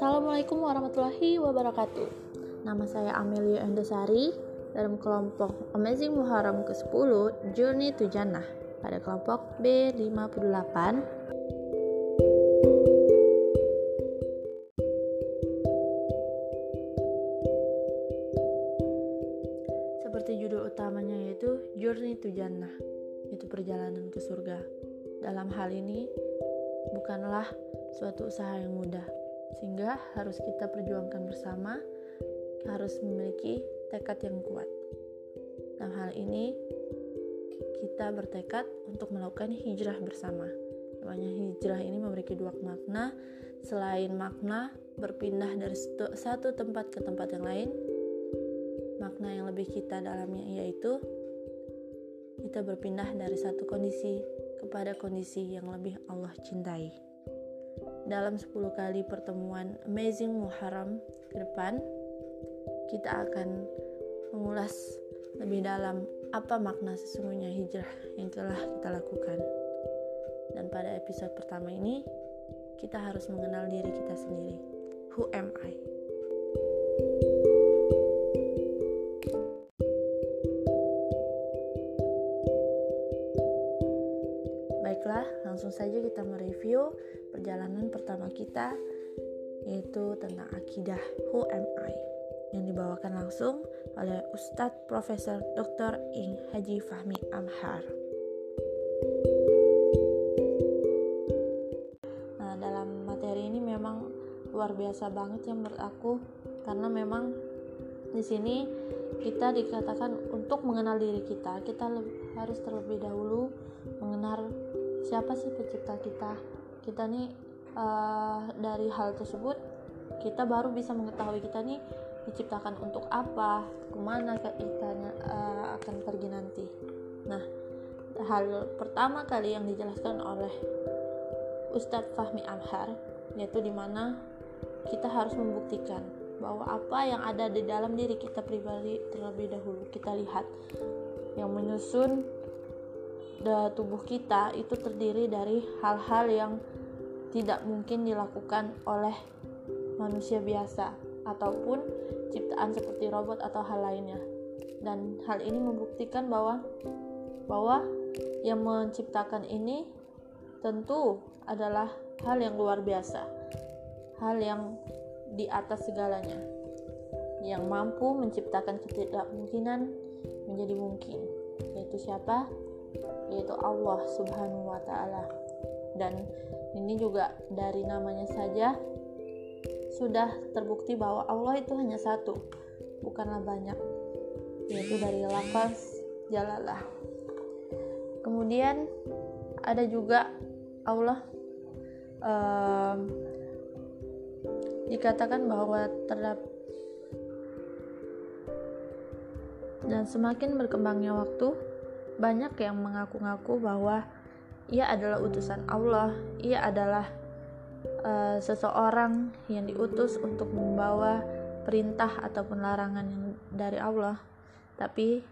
Assalamualaikum warahmatullahi wabarakatuh. Nama saya Amelia Endesari dalam kelompok Amazing Muharram ke-10 Journey to Jannah pada kelompok B58. Seperti judul utamanya yaitu Journey to Jannah, itu perjalanan ke surga. Dalam hal ini bukanlah suatu usaha yang mudah, sehingga harus kita perjuangkan bersama, harus memiliki tekad yang kuat. Dalam hal ini, kita bertekad untuk melakukan hijrah bersama. Namanya hijrah ini memiliki dua makna, selain makna berpindah dari satu tempat ke tempat yang lain, makna yang lebih kita dalamnya yaitu kita berpindah dari satu kondisi kepada kondisi yang lebih Allah cintai dalam 10 kali pertemuan Amazing Muharram ke depan kita akan mengulas lebih dalam apa makna sesungguhnya hijrah yang telah kita lakukan. Dan pada episode pertama ini kita harus mengenal diri kita sendiri. Who am I? Baiklah, langsung saja kita mereview perjalanan pertama kita yaitu tentang akidah Who Am I yang dibawakan langsung oleh Ustadz Profesor Dr. Ing Haji Fahmi Amhar. Nah, dalam materi ini memang luar biasa banget ya menurut aku karena memang di sini kita dikatakan untuk mengenal diri kita, kita harus terlebih dahulu mengenal siapa sih pencipta kita? Kita nih uh, dari hal tersebut kita baru bisa mengetahui kita nih diciptakan untuk apa ke mana kita uh, akan pergi nanti. Nah hal pertama kali yang dijelaskan oleh Ustadz Fahmi Amhar yaitu di mana kita harus membuktikan bahwa apa yang ada di dalam diri kita pribadi terlebih dahulu. Kita lihat yang menyusun tubuh kita itu terdiri dari hal-hal yang tidak mungkin dilakukan oleh manusia biasa ataupun ciptaan seperti robot atau hal lainnya. Dan hal ini membuktikan bahwa bahwa yang menciptakan ini tentu adalah hal yang luar biasa. Hal yang di atas segalanya. Yang mampu menciptakan ketidakmungkinan menjadi mungkin. Yaitu siapa? Yaitu Allah Subhanahu wa taala. Dan ini juga dari namanya saja sudah terbukti bahwa Allah itu hanya satu, bukanlah banyak, yaitu dari lafaz jalalah. Kemudian ada juga Allah um, dikatakan bahwa terdapat dan semakin berkembangnya waktu, banyak yang mengaku-ngaku bahwa ia adalah utusan Allah, ia adalah uh, seseorang yang diutus untuk membawa perintah ataupun larangan yang dari Allah. Tapi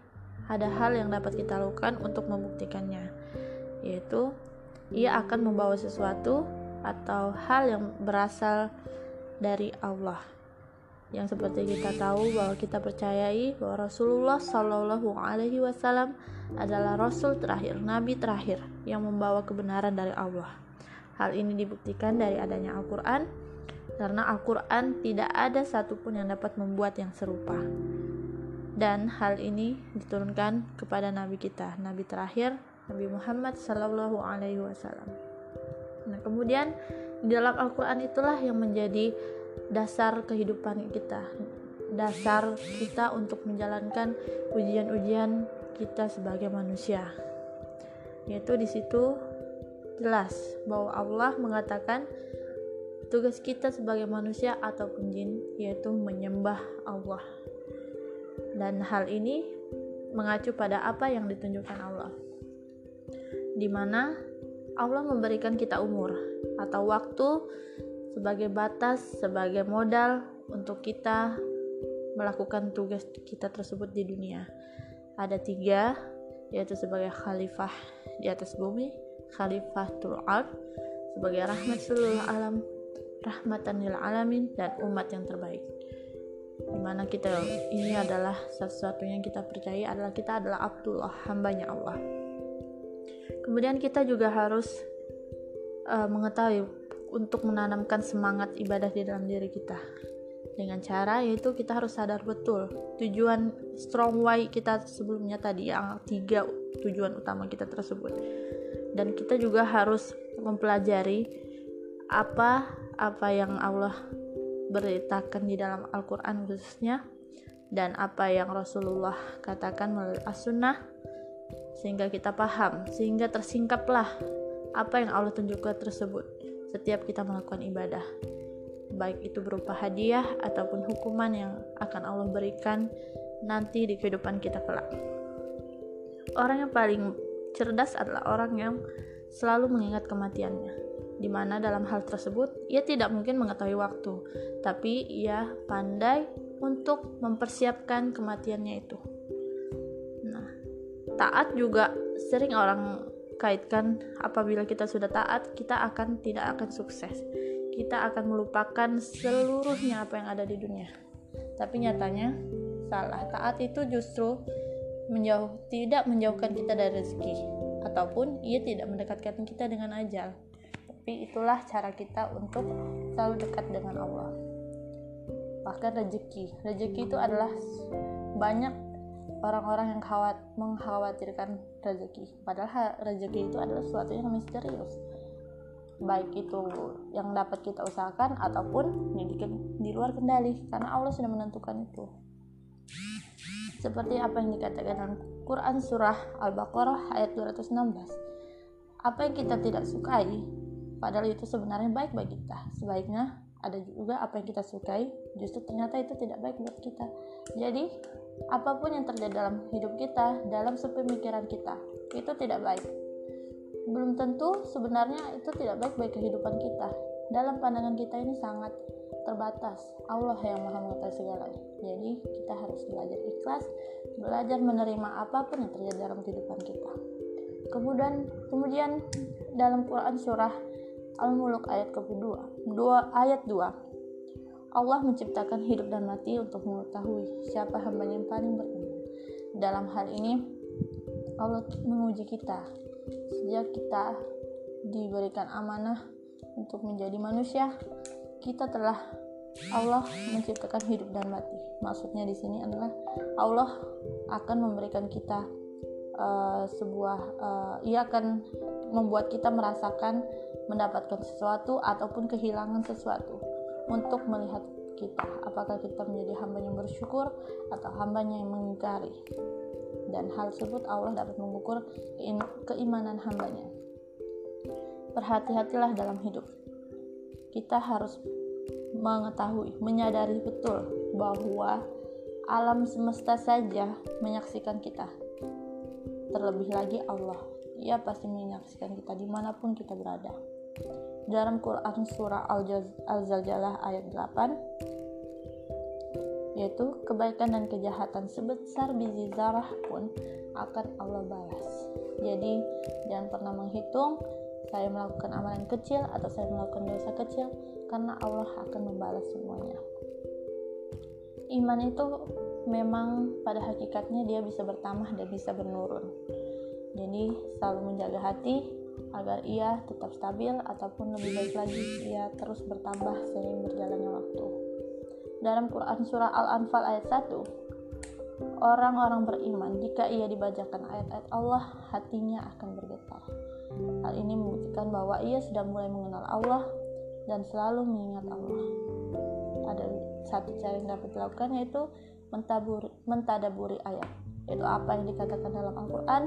ada hal yang dapat kita lakukan untuk membuktikannya, yaitu ia akan membawa sesuatu atau hal yang berasal dari Allah yang seperti kita tahu bahwa kita percayai bahwa Rasulullah Shallallahu Alaihi Wasallam adalah Rasul terakhir, Nabi terakhir yang membawa kebenaran dari Allah. Hal ini dibuktikan dari adanya Al-Quran, karena Al-Quran tidak ada satupun yang dapat membuat yang serupa. Dan hal ini diturunkan kepada Nabi kita, Nabi terakhir, Nabi Muhammad Shallallahu Alaihi Wasallam. Nah, kemudian di dalam Al-Quran itulah yang menjadi dasar kehidupan kita, dasar kita untuk menjalankan ujian-ujian kita sebagai manusia. Yaitu di situ jelas bahwa Allah mengatakan tugas kita sebagai manusia ataupun jin yaitu menyembah Allah. Dan hal ini mengacu pada apa yang ditunjukkan Allah. Di mana Allah memberikan kita umur atau waktu sebagai batas, sebagai modal untuk kita melakukan tugas kita tersebut di dunia. Ada tiga, yaitu sebagai khalifah di atas bumi, khalifah ard, sebagai rahmat seluruh alam, rahmatan lil alamin dan umat yang terbaik di mana kita ini adalah satu-satunya yang kita percaya adalah kita adalah Abdullah hambanya Allah kemudian kita juga harus uh, mengetahui untuk menanamkan semangat ibadah di dalam diri kita. Dengan cara yaitu kita harus sadar betul tujuan strong why kita sebelumnya tadi yang tiga tujuan utama kita tersebut. Dan kita juga harus mempelajari apa apa yang Allah beritakan di dalam Al-Quran khususnya dan apa yang Rasulullah katakan melalui as-sunnah sehingga kita paham sehingga tersingkaplah apa yang Allah tunjukkan tersebut setiap kita melakukan ibadah baik itu berupa hadiah ataupun hukuman yang akan Allah berikan nanti di kehidupan kita kelak. Orang yang paling cerdas adalah orang yang selalu mengingat kematiannya, di mana dalam hal tersebut ia tidak mungkin mengetahui waktu, tapi ia pandai untuk mempersiapkan kematiannya itu. Nah, taat juga sering orang kaitkan apabila kita sudah taat, kita akan tidak akan sukses kita akan melupakan seluruhnya apa yang ada di dunia. Tapi nyatanya salah. Taat itu justru menjauh tidak menjauhkan kita dari rezeki ataupun ia tidak mendekatkan kita dengan ajal. Tapi itulah cara kita untuk selalu dekat dengan Allah. Bahkan rezeki. Rezeki itu adalah banyak orang-orang yang khawat, mengkhawatirkan rezeki. Padahal rezeki itu adalah sesuatu yang misterius. Baik itu yang dapat kita usahakan ataupun yang di, di luar kendali karena Allah sudah menentukan itu. Seperti apa yang dikatakan dalam Quran surah Al-Baqarah ayat 216 apa yang kita tidak sukai padahal itu sebenarnya baik bagi kita. Sebaiknya ada juga apa yang kita sukai justru ternyata itu tidak baik buat kita. Jadi apa pun yang terjadi dalam hidup kita dalam sepemikiran kita itu tidak baik belum tentu sebenarnya itu tidak baik bagi kehidupan kita. Dalam pandangan kita ini sangat terbatas. Allah yang maha mengetahui segalanya. Jadi kita harus belajar ikhlas, belajar menerima apa pun yang terjadi dalam kehidupan kita. Kemudian kemudian dalam Quran surah Al-Mulk ayat kedua, dua ayat 2. Allah menciptakan hidup dan mati untuk mengetahui siapa hamba yang paling beriman. Dalam hal ini Allah menguji kita Sejak kita diberikan amanah untuk menjadi manusia, kita telah Allah menciptakan hidup dan mati. Maksudnya di sini adalah Allah akan memberikan kita uh, sebuah uh, ia akan membuat kita merasakan mendapatkan sesuatu ataupun kehilangan sesuatu untuk melihat kita apakah kita menjadi hamba yang bersyukur atau hambanya yang mengingkari dan hal tersebut Allah dapat mengukur keimanan hambanya. Berhati-hatilah dalam hidup. Kita harus mengetahui, menyadari betul bahwa alam semesta saja menyaksikan kita. Terlebih lagi Allah, ia pasti menyaksikan kita di mana pun kita berada. Dalam Quran Surah Al-Zaljalah ayat 8, yaitu kebaikan dan kejahatan sebesar biji zarah pun akan Allah balas. Jadi jangan pernah menghitung saya melakukan amalan kecil atau saya melakukan dosa kecil karena Allah akan membalas semuanya. Iman itu memang pada hakikatnya dia bisa bertambah dan bisa menurun. Jadi selalu menjaga hati agar ia tetap stabil ataupun lebih baik lagi ia terus bertambah seiring berjalannya waktu. Dalam Quran surah Al-Anfal ayat 1 orang-orang beriman jika ia dibacakan ayat-ayat Allah hatinya akan bergetar. Hal ini membuktikan bahwa ia sudah mulai mengenal Allah dan selalu mengingat Allah. Ada satu cara yang dapat dilakukan yaitu mentaburi, mentadaburi ayat. Yaitu apa yang dikatakan dalam Al-Quran?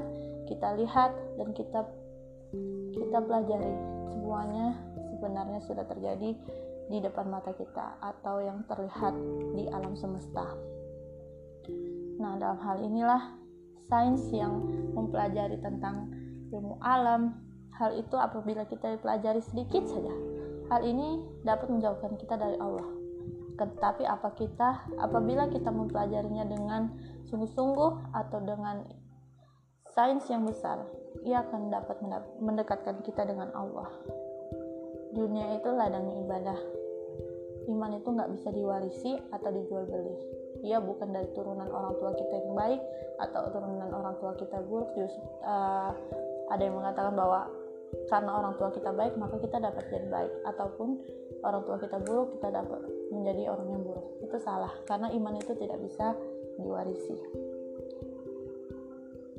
Kita lihat dan kita kita pelajari semuanya sebenarnya sudah terjadi di depan mata kita atau yang terlihat di alam semesta. Nah, dalam hal inilah sains yang mempelajari tentang ilmu alam. Hal itu apabila kita pelajari sedikit saja, hal ini dapat menjauhkan kita dari Allah. Tetapi apa kita apabila kita mempelajarinya dengan sungguh-sungguh atau dengan sains yang besar, ia akan dapat mendekatkan kita dengan Allah. Dunia itu ladang ibadah. Iman itu nggak bisa diwarisi atau dijual beli. Ia bukan dari turunan orang tua kita yang baik atau turunan orang tua kita buruk. Just uh, ada yang mengatakan bahwa karena orang tua kita baik maka kita dapat jadi baik. Ataupun orang tua kita buruk kita dapat menjadi orang yang buruk. Itu salah karena iman itu tidak bisa diwarisi.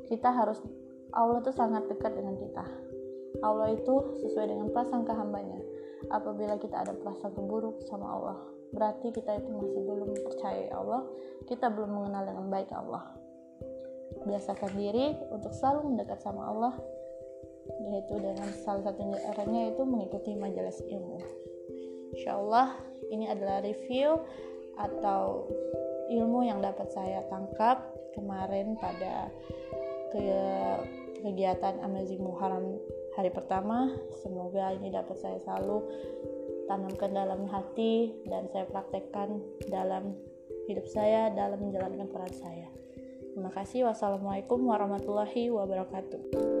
Kita harus Allah itu sangat dekat dengan kita. Allah itu sesuai dengan prasangka hambanya. Apabila kita ada prasangka buruk sama Allah berarti kita itu masih belum percaya Allah kita belum mengenal dengan baik Allah. Biasakan diri untuk selalu mendekat sama Allah yaitu dengan salah satu caranya itu mengikuti majelis ilmu. Insya Allah ini adalah review atau ilmu yang dapat saya tangkap kemarin pada ke kegiatan Amazing Muharram hari pertama semoga ini dapat saya selalu tanamkan dalam hati dan saya praktekkan dalam hidup saya dalam menjalankan peran saya. Terima kasih. Wassalamualaikum warahmatullahi wabarakatuh.